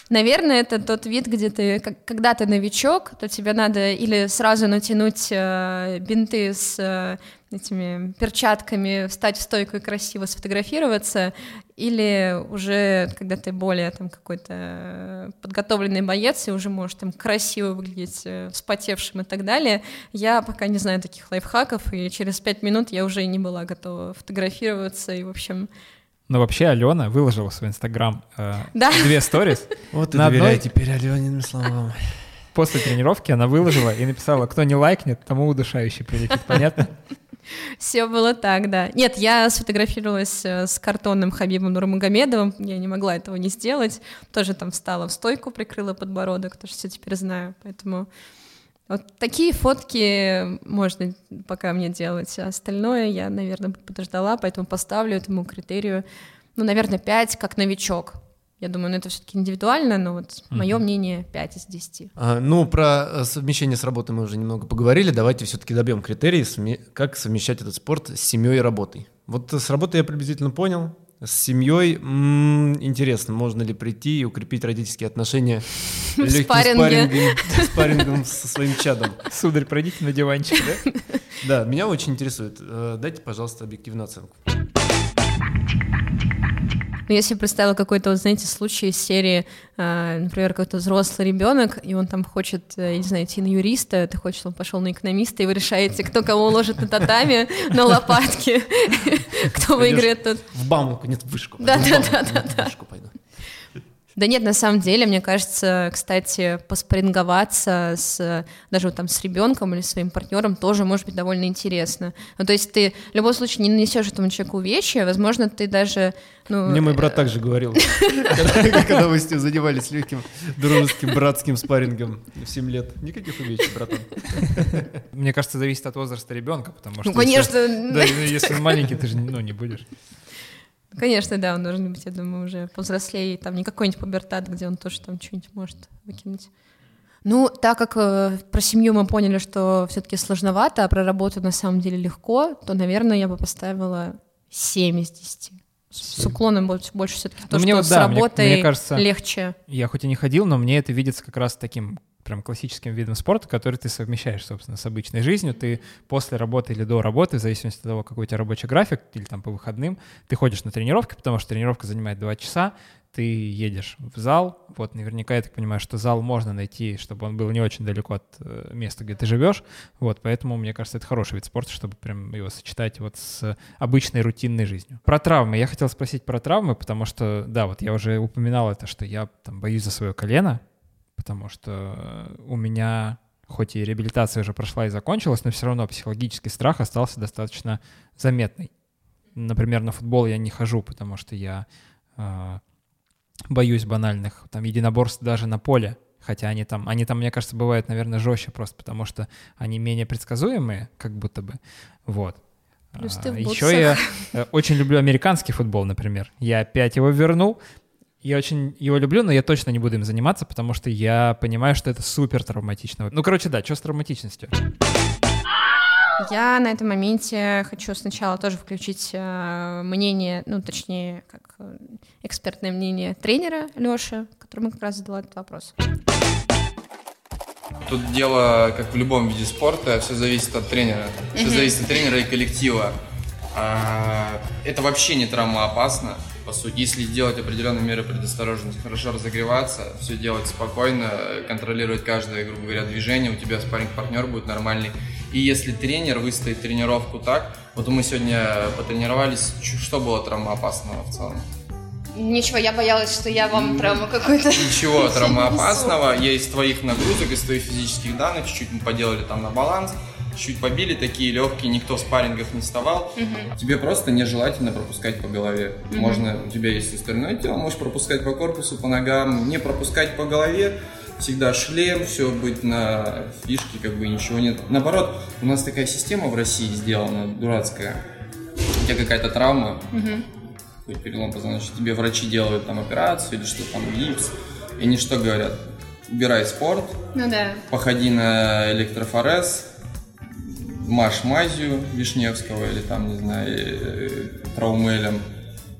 Наверное, это тот вид, где ты, когда ты новичок, то тебе надо или сразу натянуть э, бинты с э, этими перчатками, встать в стойку и красиво сфотографироваться, или уже, когда ты более там какой-то э, подготовленный боец и уже можешь там красиво выглядеть, э, вспотевшим и так далее. Я пока не знаю таких лайфхаков, и через пять минут я уже не была готова фотографироваться, и, в общем, Но вообще Алена выложила в свой инстаграм э, Да. две сторис. Вот и доверяй одной- теперь Алениным словам. После тренировки она выложила и написала, кто не лайкнет, тому удушающий прилетит. Понятно? Все было так, да. Нет, я сфотографировалась э, с картонным Хабибом Нурмагомедовым, я не могла этого не сделать. Тоже там встала в стойку, прикрыла подбородок, тоже все теперь знаю. Поэтому вот такие фотки можно пока мне делать. А остальное я, наверное, подождала, поэтому поставлю этому критерию, ну, наверное, 5 как новичок. Я думаю, ну это все-таки индивидуально, но вот мое мнение 5 из 10. А, ну, про э, совмещение с работой мы уже немного поговорили. Давайте все-таки добьем критерии, как совмещать этот спорт с семьей и работой. Вот с работой я приблизительно понял. С семьей м, интересно, можно ли прийти и укрепить родительские отношения легким спаррингом, спаррингом со своим чадом. Сударь, пройдите на диванчик, да? Да, меня очень интересует. Э, Дайте, пожалуйста, объективную оценку. Но если я представила какой-то, вот, знаете, случай из серии, э, например, какой-то взрослый ребенок, и он там хочет, э, я не знаю, идти на юриста, ты хочешь, он пошел на экономиста, и вы решаете, кто кого уложит на татами, на лопатки, кто выиграет тут. В Бауманку, нет, в вышку. Да, да, да, да, да. нет, на самом деле, мне кажется, кстати, поспоринговаться с даже вот там с ребенком или своим партнером тоже может быть довольно интересно. Ну, то есть ты в любом случае не нанесешь этому человеку увечья, возможно, ты даже ну, Мне мой брат также говорил, когда мы с ним занимались легким дружеским братским спаррингом в 7 лет. Никаких увечий, братан. Мне кажется, зависит от возраста ребенка, потому что... Ну, конечно, Да, ну, если он маленький, ты же ну, не будешь. Конечно, да, он должен быть, я думаю, уже повзрослее, там не какой-нибудь пубертат, где он тоже там что-нибудь может выкинуть. Ну, так как э, про семью мы поняли, что все-таки сложновато, а про работу на самом деле легко, то, наверное, я бы поставила 7 из 10. С уклоном больше, больше все-таки в то, Ну, мне что вот с да, мне- работой мне кажется- легче. Я хоть и не ходил, но мне это видится как раз таким прям классическим видом спорта, который ты совмещаешь, собственно, с обычной жизнью. Ты после работы или до работы, в зависимости от того, какой у тебя рабочий график, или там по выходным, ты ходишь на тренировки, потому что тренировка занимает 2 часа, ты едешь в зал, вот наверняка я так понимаю, что зал можно найти, чтобы он был не очень далеко от э, места, где ты живешь, вот, поэтому, мне кажется, это хороший вид спорта, чтобы прям его сочетать вот с обычной рутинной жизнью. Про травмы. Я хотел спросить про травмы, потому что, да, вот я уже упоминал это, что я там боюсь за свое колено, потому что э, у меня, хоть и реабилитация уже прошла и закончилась, но все равно психологический страх остался достаточно заметный. Например, на футбол я не хожу, потому что я э, боюсь банальных там единоборств даже на поле. хотя они там, они там, мне кажется, бывают, наверное, жестче просто, потому что они менее предсказуемые, как будто бы, вот. Плюс ты в А, Еще я э, очень люблю американский футбол, например. Я опять его вернул. Я очень его люблю, но я точно не буду им заниматься, потому что я понимаю, что это супер травматично. Ну, короче, да, что с травматичностью? Я на этом моменте хочу сначала тоже включить э, мнение, ну, точнее, как э, экспертное мнение тренера Лёши, которому как раз задала этот вопрос. Тут дело, как в любом виде спорта, все зависит от тренера. Все зависит от тренера и коллектива. А, это вообще не травмоопасно, по сути. Если делать определенные меры предосторожности, хорошо разогреваться, все делать спокойно, контролировать каждое, грубо говоря, движение, у тебя спарринг-партнер будет нормальный. И если тренер выставит тренировку так, вот мы сегодня потренировались, что было травмоопасного в целом? Ничего, я боялась, что я вам травму какую-то... Ничего травмоопасного. Я из твоих нагрузок, из твоих физических данных чуть-чуть мы поделали там на баланс, чуть побили такие легкие, никто в спаррингах не вставал. Тебе просто нежелательно пропускать по голове. Можно, у тебя есть остальное тело, можешь пропускать по корпусу, по ногам, не пропускать по голове. Всегда шлем, все быть на фишке, как бы ничего нет. Наоборот, у нас такая система в России сделана, дурацкая. У тебя какая-то травма, какой-то перелом позвоночника, тебе врачи делают там операцию или что там, гипс, и они что говорят? Убирай спорт, Ну да. походи на электрофорез, маш мазью Вишневского или там, не знаю, э, траумелем,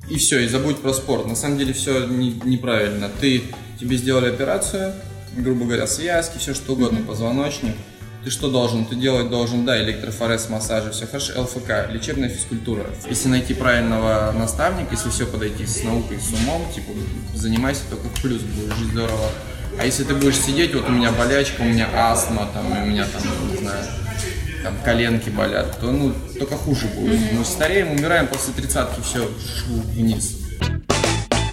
и все, и забудь про спорт. На самом деле все не- неправильно. Ты, тебе сделали операцию, грубо говоря, связки, все что угодно, позвоночник. Ты что должен? Ты делать должен, да, электрофорез, массажи, все хорошо, ЛФК, лечебная физкультура. Если найти правильного наставника, если все подойти с наукой, с умом, типа, занимайся только в плюс, будет жить здорово. А если ты будешь сидеть, вот у меня болячка, у меня астма, там, у меня там, не знаю, там коленки болят, то ну только хуже будет. Мы стареем, умираем после тридцатки, все вниз.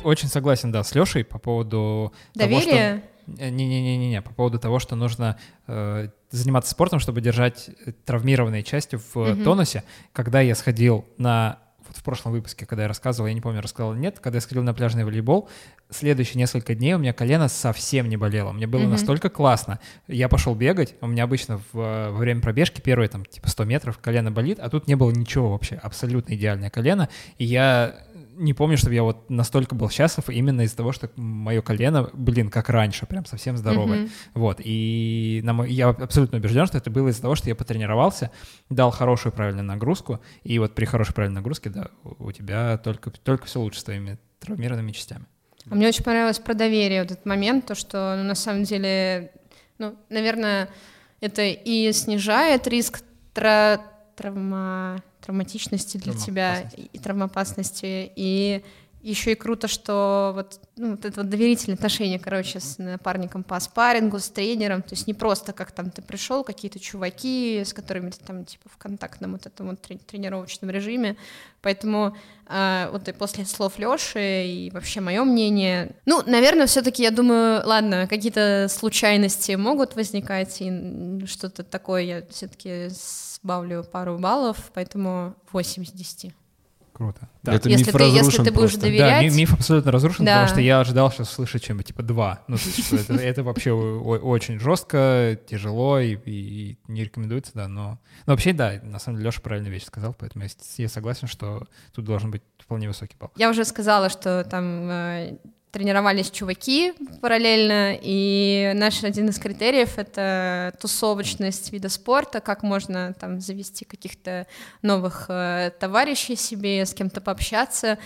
Очень согласен, да, с Лешей по поводу того, что... Э, Не-не-не-не, по поводу того, что нужно э, заниматься спортом, чтобы держать травмированные части в э, тонусе. Когда я сходил на в прошлом выпуске, когда я рассказывал, я не помню, рассказал или нет, когда я сходил на пляжный волейбол, следующие несколько дней у меня колено совсем не болело. Мне было настолько классно. Я пошел бегать, у меня обычно в, во время пробежки первые там типа 100 метров колено болит, а тут не было ничего вообще, абсолютно идеальное колено. И я не помню, чтобы я вот настолько был счастлив именно из-за того, что мое колено, блин, как раньше, прям совсем здоровое. Вот, и на мой- я абсолютно убежден, что это было из-за того, что я потренировался, дал хорошую правильную нагрузку, и вот при хорошей правильной нагрузке, да, у у тебя только, только все лучше с твоими травмированными частями. А мне очень понравилось про доверие вот этот момент, то, что ну, на самом деле, ну, наверное, это и снижает риск тра- травма- травматичности для тебя и травмоопасности, и еще и круто, что вот, ну, вот это вот доверительное отношение, короче, с напарником по спаррингу, с тренером, то есть не просто как там ты пришел, какие-то чуваки, с которыми ты там типа в контактном вот этом вот трени- тренировочном режиме, поэтому а, вот и после слов Лёши и вообще мое мнение, ну, наверное, все-таки я думаю, ладно, какие-то случайности могут возникать и что-то такое я все-таки сбавлю пару баллов, поэтому 8 из 10. Круто. Это Если миф ты- если разрушен ты будешь просто. доверять- Да, ми- миф абсолютно разрушен, Да. потому что я ожидал сейчас услышать чем-нибудь типа два. Ну, то есть, что это, это вообще очень жестко, тяжело и, и не рекомендуется, да, но... Но вообще, да, на самом деле Леша правильную вещь сказал, поэтому я, я согласен, что тут должен быть вполне высокий балл. Я уже сказала, что там э, тренировались чуваки параллельно, и наш один из критериев — это тусовочность вида спорта, как можно там завести каких-то новых э, товарищей себе, с кем-то пообщаться.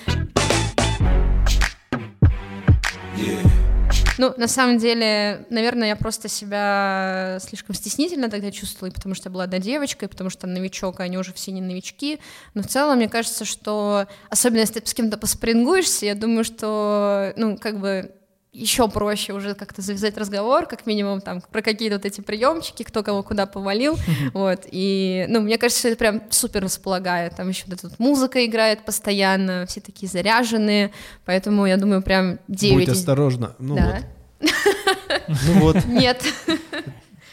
Ну, на самом деле, наверное, я просто себя слишком стеснительно тогда чувствовала, потому что я была одна девочка, и потому что новичок, а они уже все не новички. Но в целом, мне кажется, что, особенно если ты с кем-то поспрингуешься, я думаю, что, ну, как бы еще проще уже как-то завязать разговор, как минимум там про какие-то вот эти приемчики, кто кого куда повалил, вот, и, ну, мне кажется, что это прям супер располагает, там еще вот эта вот музыка играет постоянно, все такие заряженные, поэтому я думаю, прям 9 Будь осторожна. Ну Да. вот. Ну вот, Нет.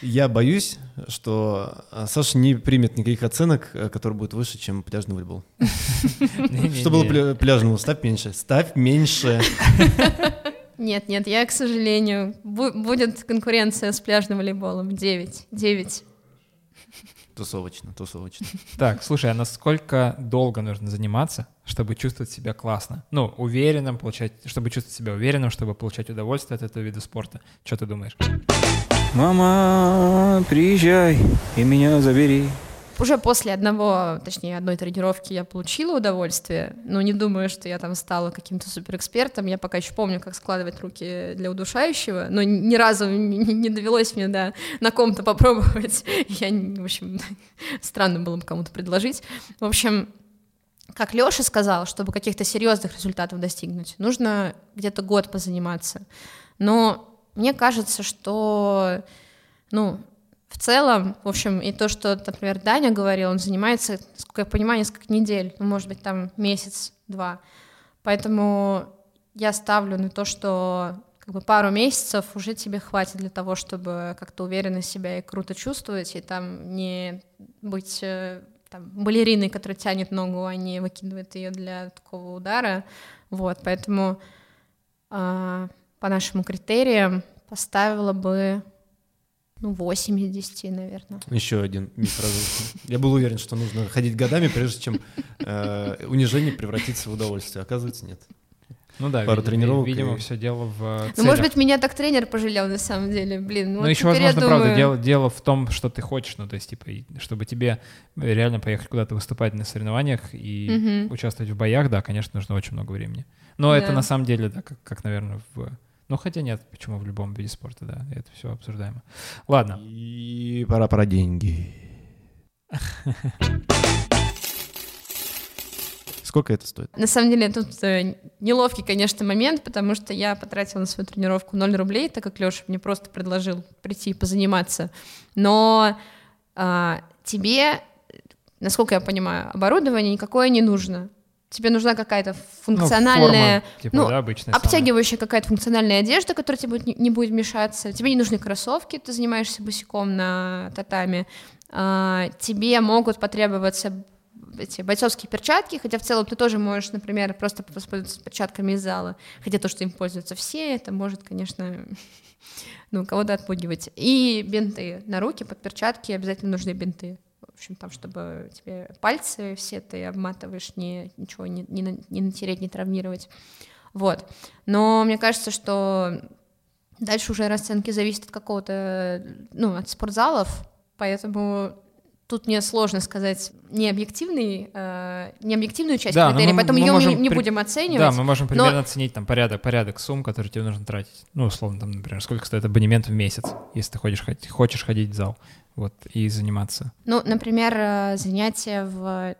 я боюсь, что а, Саша не примет никаких оценок, э, которые будут выше, чем пляжный волейбол. Что было пляжного? Ставь меньше. Ставь меньше. Нет, нет, я, к сожалению, бу- будет конкуренция с пляжным волейболом. 9. 9. Тусовочно, тусовочно. Так, слушай, а насколько долго нужно заниматься, чтобы чувствовать себя классно? Ну, уверенным, получать, чтобы чувствовать себя уверенным, чтобы получать удовольствие от этого вида спорта. Что ты думаешь? Мама, приезжай и меня забери. Уже после одного, точнее, одной тренировки я получила удовольствие, но не думаю, что я там стала каким-то суперэкспертом. Я пока еще помню, как складывать руки для удушающего, но ни разу не, довелось мне, да, на ком-то попробовать. Я, в общем, странно было бы кому-то предложить. В общем, как Леша сказал, чтобы каких-то серьезных результатов достигнуть, нужно где-то год позаниматься. Но мне кажется, что, ну, в целом, в общем, и то, что, например, Даня говорил, он занимается, сколько я понимаю, несколько недель, ну, может быть, там месяц-два. Поэтому я ставлю на то, что как бы пару месяцев уже тебе хватит для того, чтобы как-то уверенно себя и круто чувствовать, и там не быть э, там, балериной, которая тянет ногу, а не выкидывает ее для такого удара. Вот, поэтому э, по нашим критериям поставила бы ну, 8 из 10, наверное. Еще один миф разрушен. Я был уверен, что нужно ходить годами, прежде чем э, унижение превратится в удовольствие. Оказывается, нет. Ну да, Пару видимо, тренировок видимо, и- все дело в э, Ну, целях. может быть, меня так тренер пожалел на самом деле, блин. Ну, Ну, вот еще, возможно, правда, думаю- дело, дело в том, что ты хочешь, ну, то есть, типа, чтобы тебе реально поехать куда-то выступать на соревнованиях и Мгм. участвовать в боях, да, конечно, нужно очень много времени. Но это Да. на самом деле, да, как, как, наверное, в... Ну, хотя нет, почему в любом виде спорта, да, это все обсуждаемо. Ладно, И пора про деньги. Сколько это стоит? На самом деле, тут э, неловкий, конечно, момент, потому что я потратила на свою тренировку 0 рублей, так как Леша мне просто предложил прийти и позаниматься. Но а, тебе, насколько я понимаю, оборудование никакое не нужно. Тебе нужна какая-то ну, функциональная, форма, типа, ну, да, обычная самая. обтягивающая какая-то функциональная одежда, которая тебе будет- не будет мешаться. Тебе не нужны кроссовки, ты занимаешься босиком на татами. А, тебе могут потребоваться эти бойцовские перчатки, хотя в целом ты тоже можешь, например, просто воспользоваться перчатками из зала, хотя то, что им пользуются все, это может, конечно, ну, кого-то отпугивать. И бинты на руки, под перчатки обязательно нужны бинты. В общем, там, чтобы тебе пальцы все ты обматываешь, не, ничего не, не, не натереть, не травмировать. Вот. Но мне кажется, что дальше уже расценки зависят от какого-то, ну, от спортзалов, поэтому тут мне сложно сказать не объективный, э, не объективную часть Да, но критерия, мы- поэтому мы ее мы не, можем не при- будем оценивать. Да, мы можем но- примерно оценить там порядок, порядок сумм, которые тебе нужно тратить. Ну, условно, там, например, сколько стоит абонемент в месяц, если ты ходишь, хочешь ходить в зал, вот, и заниматься. Ну, например, э, занятия в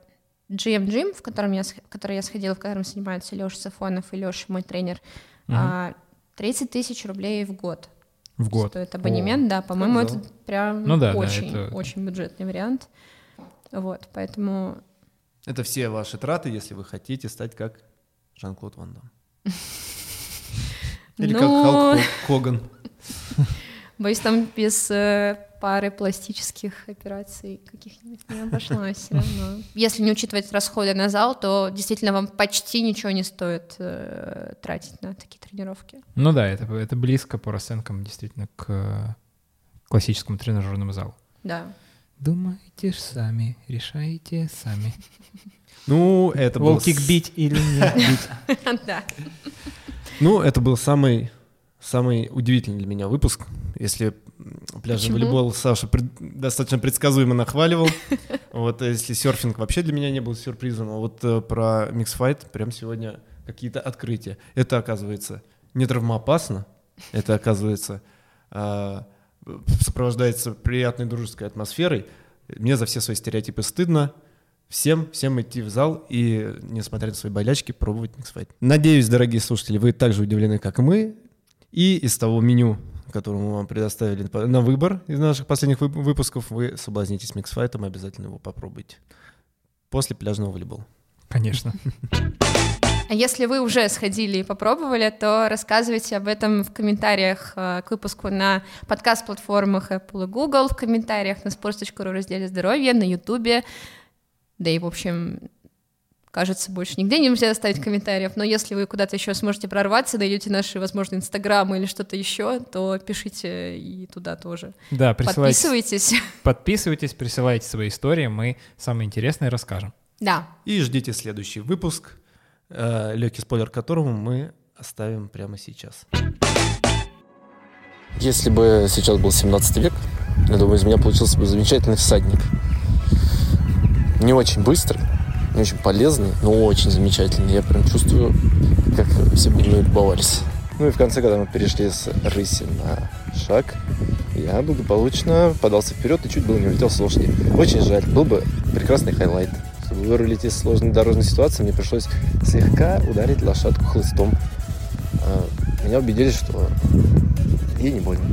GM Gym, в котором я, в который я сходила, в котором занимаются Леша Сафонов и Леша, мой тренер, а, 30 тысяч рублей в год. В год. Стоит абонемент, да, по-моему, это прям Ну да, да, очень, это- очень бюджетный вариант. Вот, поэтому Это все ваши траты, если вы хотите стать как Жан-Клод Ван Дам. Или как Ну. Халк Хо- Хоган. Боюсь, там без э, пары пластических операций каких-нибудь не обошлось все равно. Если не учитывать расходы на зал, то действительно вам почти ничего не стоит э, тратить на такие тренировки. Ну да, это, это близко по расценкам действительно к классическому тренажерному залу. Да. Думайте ж сами, решайте сами. Ну, это был... Лоу-кик с- бить или не бить. Да. Ну, это был самый, самый удивительный для меня выпуск. Если пляжный Почему? волейбол Саша пред- достаточно предсказуемо нахваливал, вот а если серфинг вообще для меня не был сюрпризом, а вот э, про миксфайт прям сегодня какие-то открытия. Это, оказывается, не травмоопасно, это, оказывается, а, сопровождается приятной дружеской атмосферой. Мне за все свои стереотипы стыдно. Всем, всем идти в зал и, несмотря на свои болячки, пробовать миксфайт. Надеюсь, дорогие слушатели, вы также удивлены, как мы. И из того меню, которое мы вам предоставили на выбор из наших последних вып- выпусков, вы соблазнитесь миксфайтом и обязательно его попробуйте. После пляжного волейбола. Конечно. А если вы уже сходили и попробовали, то рассказывайте об этом в комментариях э, к выпуску на подкаст-платформах Apple и Google, в комментариях на sports.ru разделе «Здоровье», на YouTube, да и, в общем, кажется, больше нигде нельзя оставить комментариев, но если вы куда-то еще сможете прорваться, найдете наши, возможно, инстаграмы или что-то еще, то пишите и туда тоже. Да, присылайте. Подписывайтесь. Подписывайтесь, присылайте свои истории, мы самые интересные расскажем. Да. И ждите следующий выпуск, э, легкий спойлер которому мы оставим прямо сейчас. Если бы сейчас был 17 век, я думаю, из меня получился бы замечательный всадник. Не очень быстрый, не очень полезный, но очень замечательный. Я прям чувствую, как все мной любовались. Ну и в конце, когда мы перешли с рыси на шаг, я благополучно подался вперед и чуть было не улетел с лошади. Очень жаль, был бы прекрасный хайлайт. Чтобы вырулить из сложной дорожной ситуации, мне пришлось слегка ударить лошадку хлыстом. А, Меня убедили, что ей не больно.